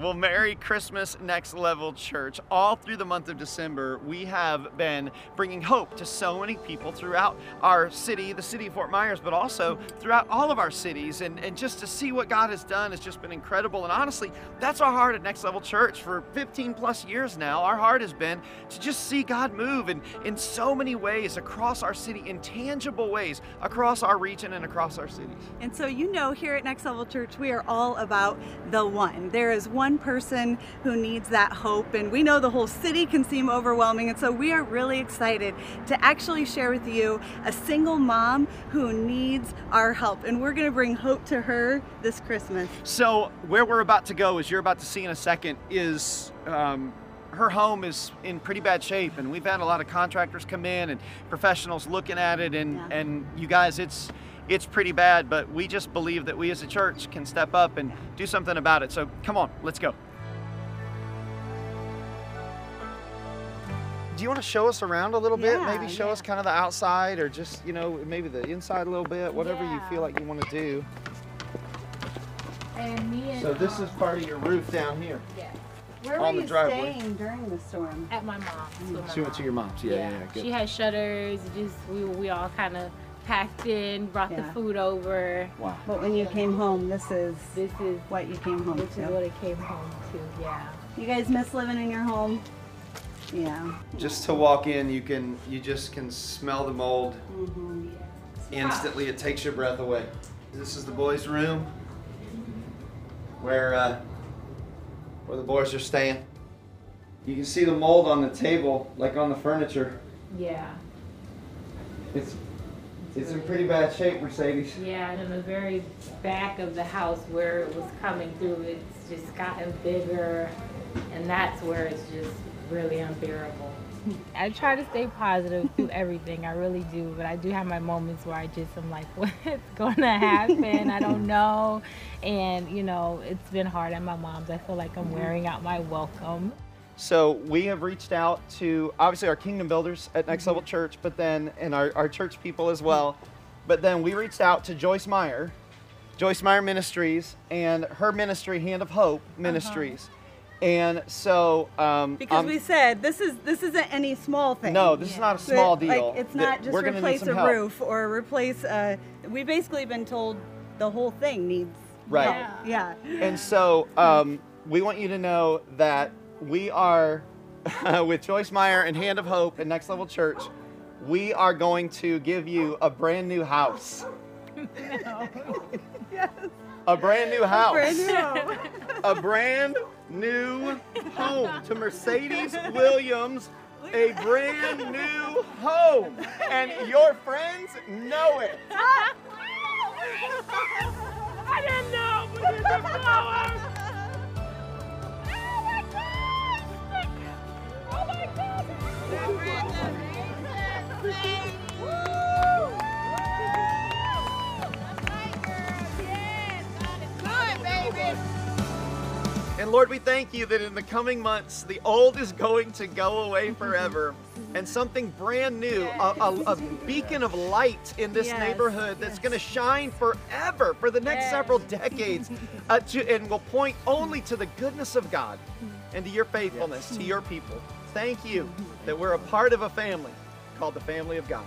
Well, Merry Christmas, Next Level Church. All through the month of December, we have been bringing hope to so many people throughout our city, the city of Fort Myers, but also throughout all of our cities. And, and just to see what God has done has just been incredible. And honestly, that's our heart at Next Level Church for 15 plus years now. Our heart has been to just see God move in, in so many ways across our city, in tangible ways across our region and across our cities. And so, you know, here at Next Level Church, we are all about the one. There is one person who needs that hope, and we know the whole city can seem overwhelming. And so, we are really excited to actually share with you a single mom who needs our help. And we're going to bring hope to her this Christmas. So, where we're about to go, as you're about to see in a second, is. Um, her home is in pretty bad shape and we've had a lot of contractors come in and professionals looking at it and Yeah. and you guys it's it's pretty bad but we just believe that we as a church can step up and do something about it so come on let's go do you want to show us around a little bit Yeah, maybe show yeah. us kind of the outside or just you know maybe the inside a little bit whatever you feel like you want to do And me and so this is part of your roof down here yeah, Where On were the you driveway. staying during the storm? at my mom's. with my she went to your mom's yeah yeah, yeah good. She had shutters. Just we we all kind of packed in, brought Yeah. the food over. wow But when you came home, this is This is what you came home this is to. what it came home to. Yeah. You guys miss living in your home? Yeah. just to walk in you can you just can smell the mold hmm instantly it takes your breath away this is the boys room where uh, where the boys are staying you can see the mold on the table like on the furniture Yeah. it's it's in pretty bad shape mercedes Yeah, and in the very back of the house where it was coming through, it's just gotten bigger, and that's where it's just really unbearable. I try to stay positive through everything, I really do, but I do have my moments where I just am like, what's going to happen? I don't know. And, you know, it's been hard at my mom's. I feel like I'm mm-hmm. wearing out my welcome. So we have reached out to obviously our kingdom builders at Next Level Church, but then and our, our church people as well. But then we reached out to Joyce Meyer, Joyce Meyer Ministries, and her ministry, Hand of Hope Ministries. And so um, Because I'm- we said this is this isn't any small thing. no, this is not a But, small deal. Like it's not just we're replace a help. roof or replace. Uh, we've basically been told the whole thing needs. Right. help. Yeah. And so um, we want you to know that we are with Joyce Meyer and Hand of Hope and Next Level Church. We are going to give you a brand new house. Yes. A brand new house. Brand new home. a brand new home to Mercedes Williams. A brand new home. And your friends know it. I didn't know, but it's a flower. And Lord, we thank you that in the coming months, the old is going to go away forever. And something brand new, a, a, a beacon of light in this Yes, neighborhood that's yes. going to shine forever for the next Yes. several decades uh, to, and will point only to the goodness of God and to your faithfulness to your people. Thank you that we're a part of a family called the family of God.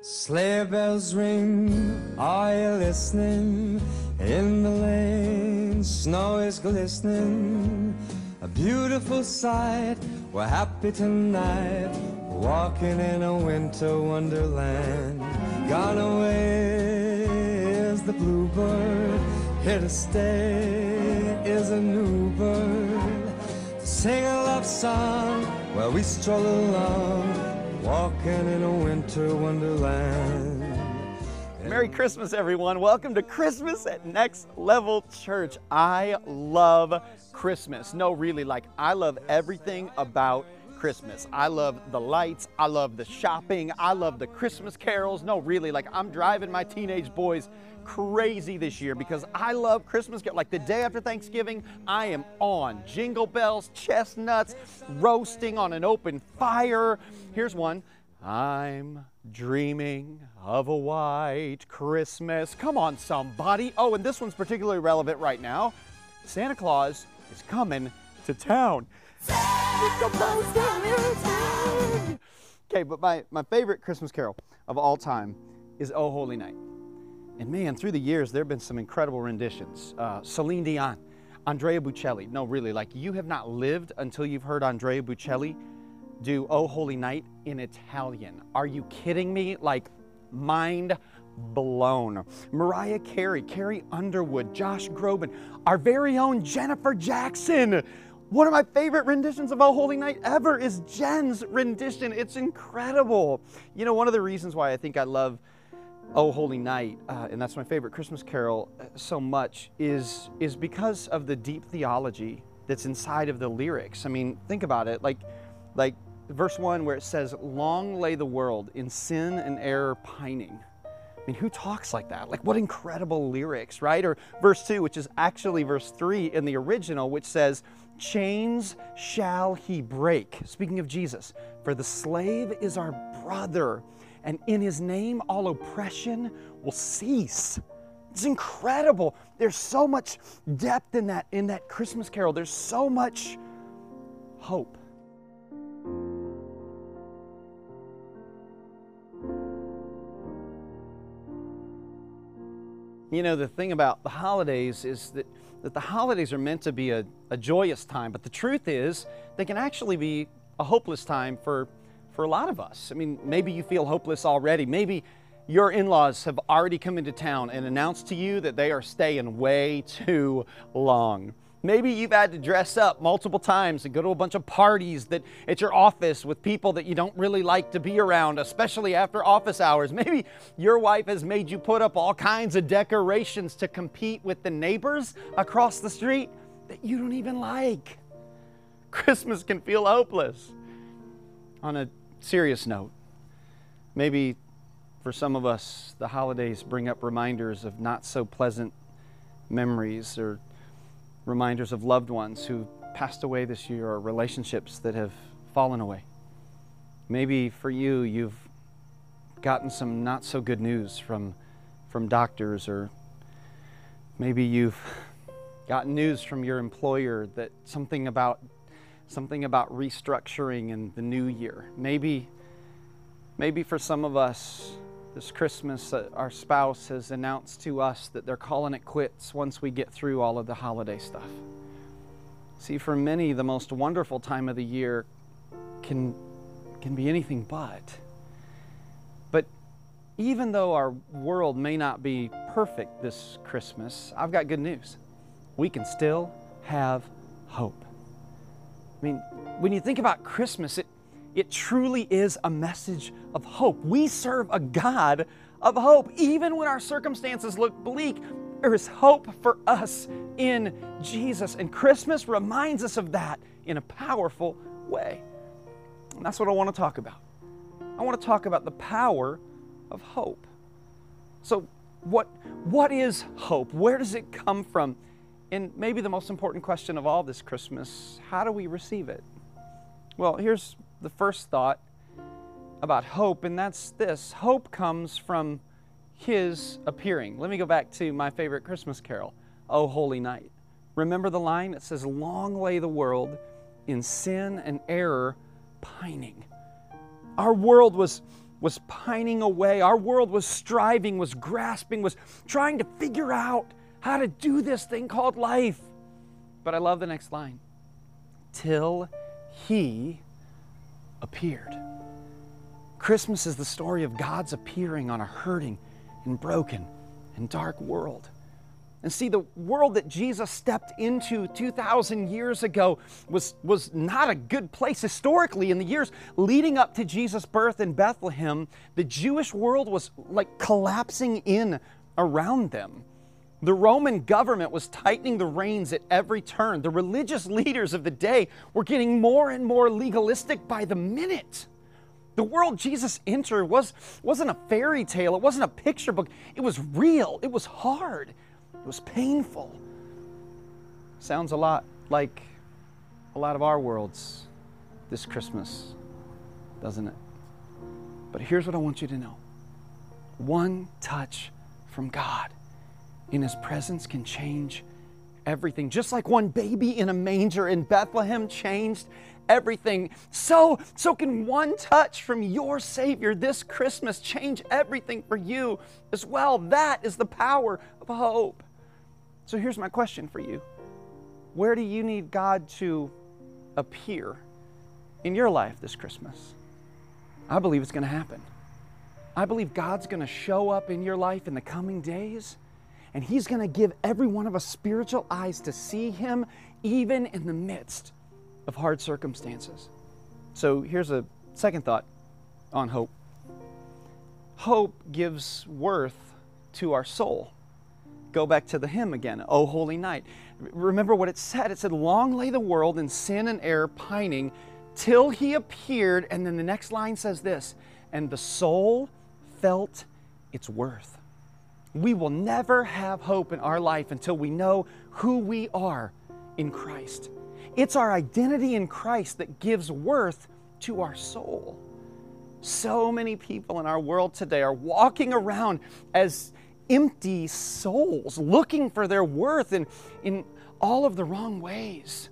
Sleigh bells ring, are you listening? In the lane, snow is glistening. A beautiful sight, we're happy tonight. Walking in a winter wonderland. Gone away is the bluebird, here to stay is a new bird. To sing a love song while we stroll along, walking in a winter wonderland. Merry Christmas, everyone. Welcome to Christmas at Next Level Church. I love Christmas. No, really, like, I love everything about Christmas. I love the lights. I love the shopping. I love the Christmas carols. No, really, like I'm driving my teenage boys crazy this year because I love Christmas. Like the day after Thanksgiving, I am on jingle bells, chestnuts, roasting on an open fire. Here's one. I'm dreaming of a white Christmas. Come on, somebody. Oh, and this one's particularly relevant right now. Santa Claus is coming to town. Okay, but my, my favorite Christmas carol of all time is Oh Holy Night. And man, through the years, there have been some incredible renditions. Uh, Celine Dion, Andrea Bocelli. No, really, like you have not lived until you've heard Andrea Bocelli do Oh Holy Night in Italian. Are you kidding me? Like, mind blown. Mariah Carey, Carrie Underwood, Josh Groban, our very own Jennifer Jackson. One of my favorite renditions of Oh Holy Night ever is Jen's rendition. It's incredible. You know, one of the reasons why I think I love Oh Holy Night, uh, and that's my favorite Christmas carol uh, so much, is, is because of the deep theology that's inside of the lyrics. I mean, think about it. Like, like verse 1 where it says, Long lay the world in sin and error pining. I mean, who talks like that? Like, what incredible lyrics, right? Or verse 2, which is actually verse 3 in the original, which says, Chains shall he break. Speaking of Jesus, for the slave is our brother, and in his name all oppression will cease. It's incredible. There's so much depth in that in that Christmas carol. There's so much hope. You know, the thing about the holidays is that, that the holidays are meant to be a, a joyous time, but the truth is they can actually be a hopeless time for, for a lot of us. I mean, maybe you feel hopeless already. Maybe your in laws have already come into town and announced to you that they are staying way too long. Maybe you've had to dress up multiple times and go to a bunch of parties that at your office with people that you don't really like to be around, especially after office hours. Maybe your wife has made you put up all kinds of decorations to compete with the neighbors across the street that you don't even like. Christmas can feel hopeless. On a serious note, maybe for some of us, the holidays bring up reminders of not so pleasant memories or reminders of loved ones who passed away this year or relationships that have fallen away. Maybe for you, you've gotten some not so good news from, from doctors, or maybe you've gotten news from your employer that something about something about restructuring in the new year. Maybe maybe for some of us this Christmas, uh, our spouse has announced to us that they're calling it quits once we get through all of the holiday stuff. See, for many, the most wonderful time of the year can, can be anything but. But even though our world may not be perfect this Christmas, I've got good news. We can still have hope. I mean, when you think about Christmas, it, it truly is a message of hope. We serve a God of hope. Even when our circumstances look bleak, there is hope for us in Jesus. And Christmas reminds us of that in a powerful way. And that's what I want to talk about. I want to talk about the power of hope. So, what, what is hope? Where does it come from? And maybe the most important question of all this Christmas how do we receive it? Well, here's the first thought about hope, and that's this hope comes from His appearing. Let me go back to my favorite Christmas carol, O Holy Night. Remember the line? It says, Long lay the world in sin and error pining. Our world was, was pining away. Our world was striving, was grasping, was trying to figure out how to do this thing called life. But I love the next line till He appeared. Christmas is the story of God's appearing on a hurting and broken and dark world. And see, the world that Jesus stepped into 2,000 years ago was, was not a good place. Historically, in the years leading up to Jesus' birth in Bethlehem, the Jewish world was like collapsing in around them. The Roman government was tightening the reins at every turn. The religious leaders of the day were getting more and more legalistic by the minute. The world Jesus entered was, wasn't a fairy tale, it wasn't a picture book. It was real, it was hard, it was painful. Sounds a lot like a lot of our worlds this Christmas, doesn't it? But here's what I want you to know one touch from God in His presence can change everything. Just like one baby in a manger in Bethlehem changed everything, so, so can one touch from your Savior this Christmas change everything for you as well. That is the power of hope. So here's my question for you Where do you need God to appear in your life this Christmas? I believe it's going to happen. I believe God's going to show up in your life in the coming days, and He's going to give every one of us spiritual eyes to see Him even in the midst of hard circumstances. So here's a second thought on hope hope gives worth to our soul. Go back to the hymn again, O Holy Night. Remember what it said? It said, Long lay the world in sin and error, pining, till he appeared. And then the next line says this, and the soul felt its worth. We will never have hope in our life until we know who we are in Christ. It's our identity in Christ that gives worth to our soul. So many people in our world today are walking around as empty souls, looking for their worth in, in all of the wrong ways.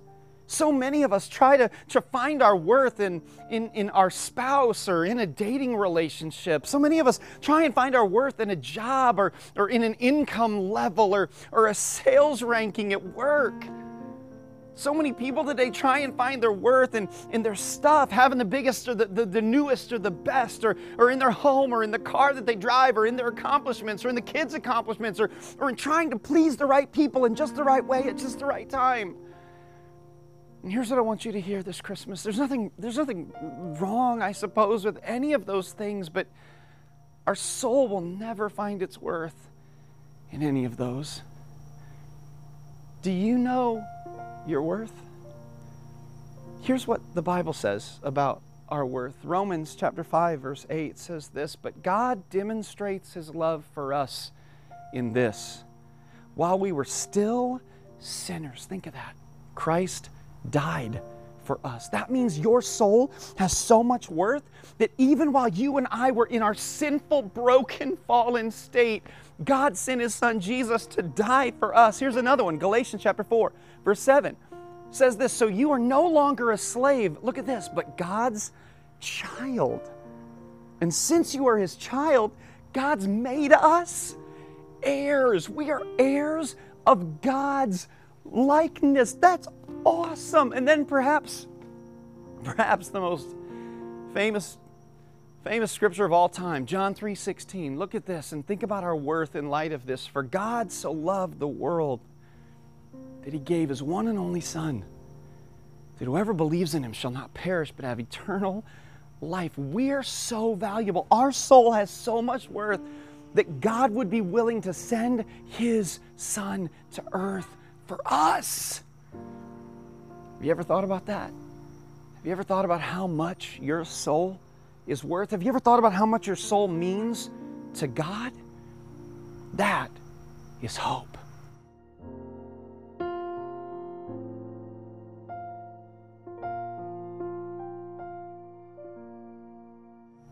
So many of us try to, to find our worth in, in, in our spouse or in a dating relationship. So many of us try and find our worth in a job or, or in an income level or, or a sales ranking at work. So many people today try and find their worth in, in their stuff, having the biggest or the, the, the, newest or the best, or, or in their home or in the car that they drive, or in their accomplishments, or in the kids' accomplishments, or, or in trying to please the right people in just the right way at just the right time. And here's what I want you to hear this Christmas. There's nothing, there's nothing wrong, I suppose, with any of those things, but our soul will never find its worth in any of those. Do you know your worth? Here's what the Bible says about our worth. Romans chapter 5 verse 8 says this, "But God demonstrates his love for us in this: while we were still sinners, think of that. Christ died for us. That means your soul has so much worth that even while you and I were in our sinful, broken, fallen state, God sent his son Jesus to die for us. Here's another one Galatians chapter 4, verse 7 says this So you are no longer a slave, look at this, but God's child. And since you are his child, God's made us heirs. We are heirs of God's likeness. That's awesome. And then perhaps, perhaps the most famous famous scripture of all time john 3.16 look at this and think about our worth in light of this for god so loved the world that he gave his one and only son that whoever believes in him shall not perish but have eternal life we're so valuable our soul has so much worth that god would be willing to send his son to earth for us have you ever thought about that? Have you ever thought about how much your soul is worth? Have you ever thought about how much your soul means to God? That is hope.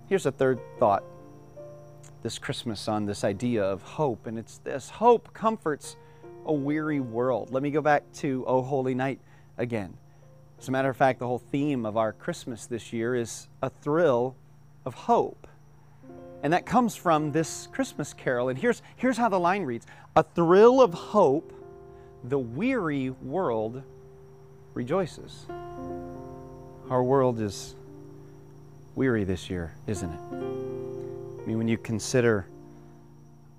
Here's a third thought this Christmas on this idea of hope, and it's this hope comforts a weary world. Let me go back to O Holy Night again. As a matter of fact, the whole theme of our Christmas this year is a thrill of hope. And that comes from this Christmas carol. And here's, here's how the line reads A thrill of hope, the weary world rejoices. Our world is weary this year, isn't it? I mean, when you consider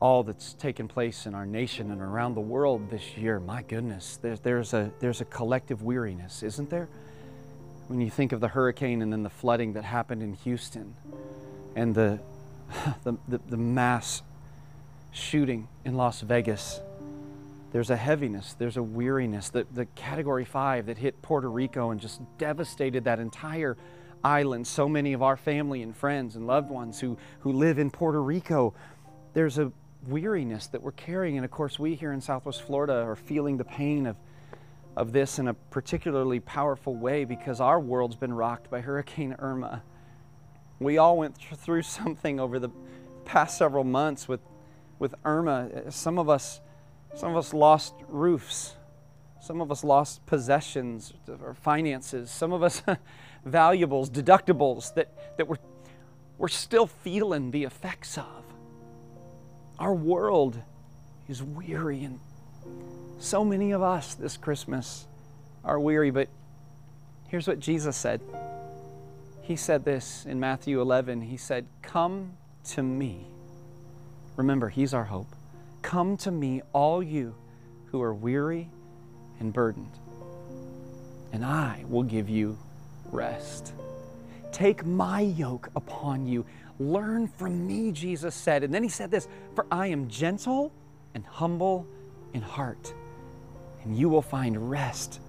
all that's taken place in our nation and around the world this year, my goodness, there's, there's, a, there's a collective weariness, isn't there? When you think of the hurricane and then the flooding that happened in Houston and the, the, the, the mass shooting in Las Vegas there's a heaviness, there's a weariness. The, the category five that hit Puerto Rico and just devastated that entire island. So many of our family and friends and loved ones who, who live in Puerto Rico, there's a weariness that we're carrying. And of course, we here in Southwest Florida are feeling the pain of, of this in a particularly powerful way because our world's been rocked by Hurricane Irma. We all went through something over the past several months with, with Irma. Some of us, some of us lost roofs. Some of us lost possessions or finances. Some of us valuables, deductibles that, that we're, we're still feeling the effects of. Our world is weary, and so many of us this Christmas are weary. But here's what Jesus said He said this in Matthew 11 He said, Come to me. Remember, He's our hope. Come to me, all you who are weary and burdened, and I will give you rest. Take my yoke upon you. Learn from me, Jesus said. And then he said this For I am gentle and humble in heart, and you will find rest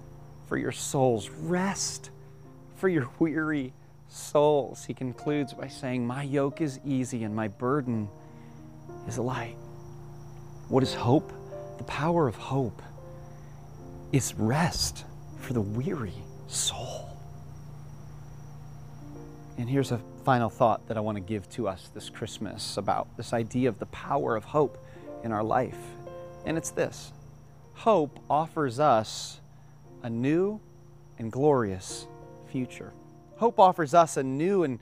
for your souls. Rest for your weary souls. He concludes by saying, My yoke is easy and my burden is light. What is hope? The power of hope is rest for the weary soul. And here's a final thought that I want to give to us this Christmas about this idea of the power of hope in our life. And it's this hope offers us a new and glorious future. Hope offers us a new and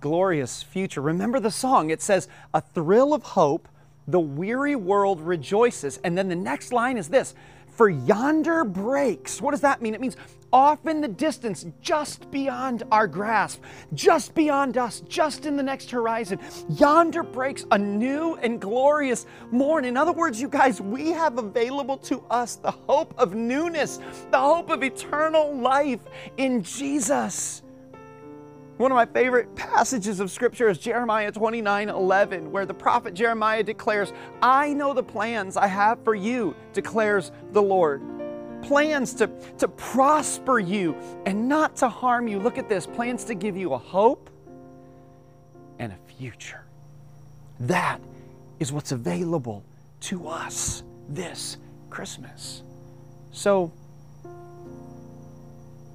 glorious future. Remember the song, it says, A thrill of hope, the weary world rejoices. And then the next line is this For yonder breaks. What does that mean? It means off in the distance, just beyond our grasp, just beyond us, just in the next horizon. Yonder breaks a new and glorious morn. In other words, you guys, we have available to us the hope of newness, the hope of eternal life in Jesus. One of my favorite passages of scripture is Jeremiah 29 11, where the prophet Jeremiah declares, I know the plans I have for you, declares the Lord plans to, to prosper you and not to harm you. Look at this plans to give you a hope and a future. That is what's available to us this Christmas. So,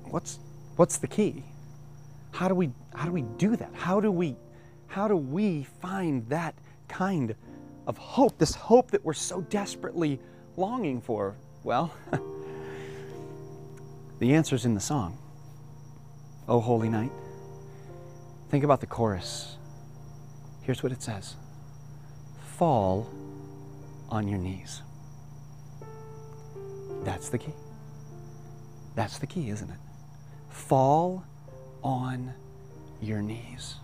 what's, what's the key? How do we, how do, we do that? How do we, how do we find that kind of hope, this hope that we're so desperately longing for? Well, The answer's in the song. Oh, holy night. Think about the chorus. Here's what it says Fall on your knees. That's the key. That's the key, isn't it? Fall on your knees.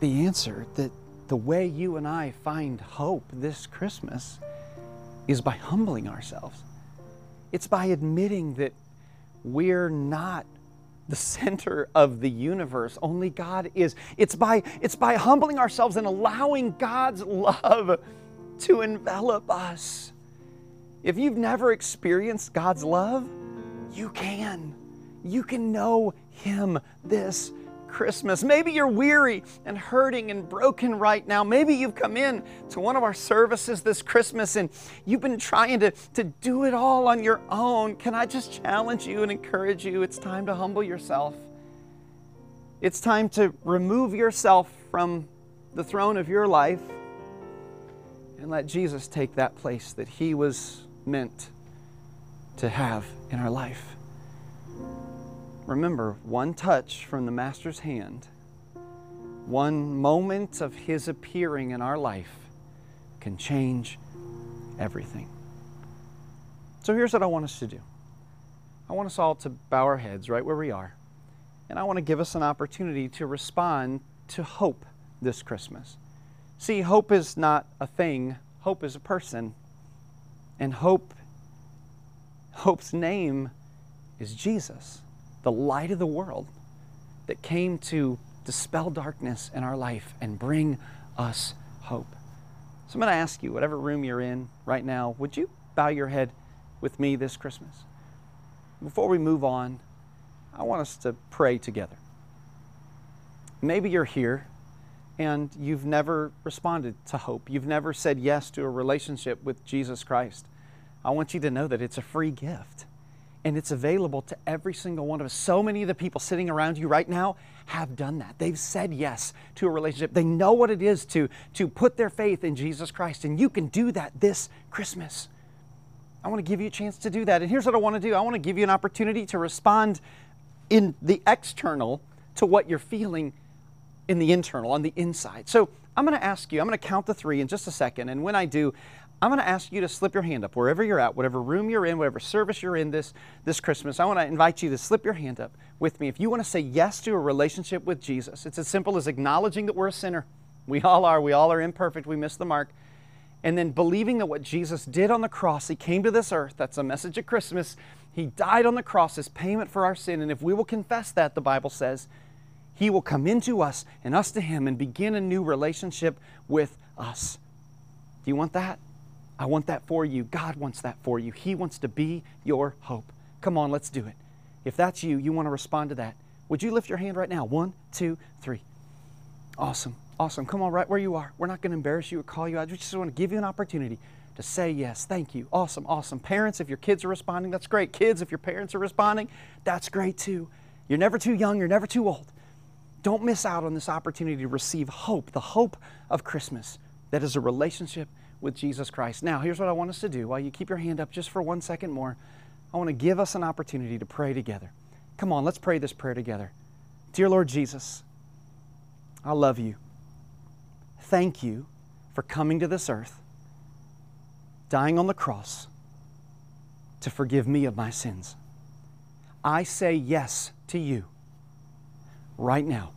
The answer that the way you and I find hope this Christmas is by humbling ourselves. It's by admitting that we're not the center of the universe. Only God is. It's by, it's by humbling ourselves and allowing God's love to envelop us. If you've never experienced God's love, you can. You can know Him this Christmas. Maybe you're weary and hurting and broken right now. Maybe you've come in to one of our services this Christmas and you've been trying to, to do it all on your own. Can I just challenge you and encourage you? It's time to humble yourself. It's time to remove yourself from the throne of your life and let Jesus take that place that He was meant to have in our life. Remember, one touch from the Master's hand, one moment of His appearing in our life can change everything. So here's what I want us to do I want us all to bow our heads right where we are, and I want to give us an opportunity to respond to hope this Christmas. See, hope is not a thing, hope is a person. And hope, hope's name is Jesus the light of the world that came to dispel darkness in our life and bring us hope. So I'm going to ask you, whatever room you're in right now, would you bow your head with me this Christmas? Before we move on, I want us to pray together. Maybe you're here and you've never responded to hope. You've never said yes to a relationship with Jesus Christ. I want you to know that it's a free gift and it's available to every single one of us. So many of the people sitting around you right now have done that. They've said yes to a relationship. They know what it is to, to put their faith in Jesus Christ, and you can do that this Christmas. I want to give you a chance to do that. And here's what I want to do I want to give you an opportunity to respond in the external to what you're feeling in the internal, on the inside. So I'm going to ask you, I'm going to count the three in just a second. And when I do, I'm going to ask you to slip your hand up wherever you're at, whatever room you're in, whatever service you're in this, this Christmas. I want to invite you to slip your hand up with me. If you want to say yes to a relationship with Jesus, it's as simple as acknowledging that we're a sinner. We all are. We all are imperfect. We miss the mark. And then believing that what Jesus did on the cross, He came to this earth. That's a message of Christmas. He died on the cross as payment for our sin. And if we will confess that, the Bible says, he will come into us and us to Him and begin a new relationship with us. Do you want that? I want that for you. God wants that for you. He wants to be your hope. Come on, let's do it. If that's you, you want to respond to that. Would you lift your hand right now? One, two, three. Awesome. Awesome. Come on, right where you are. We're not going to embarrass you or call you out. We just want to give you an opportunity to say yes. Thank you. Awesome. Awesome. Parents, if your kids are responding, that's great. Kids, if your parents are responding, that's great too. You're never too young, you're never too old. Don't miss out on this opportunity to receive hope, the hope of Christmas that is a relationship with Jesus Christ. Now, here's what I want us to do. While you keep your hand up just for one second more, I want to give us an opportunity to pray together. Come on, let's pray this prayer together. Dear Lord Jesus, I love you. Thank you for coming to this earth, dying on the cross to forgive me of my sins. I say yes to you right now,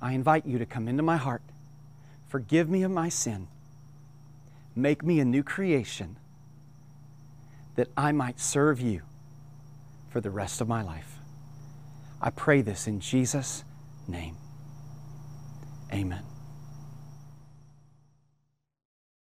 I invite you to come into my heart. Forgive me of my sin. Make me a new creation that I might serve you for the rest of my life. I pray this in Jesus' name. Amen.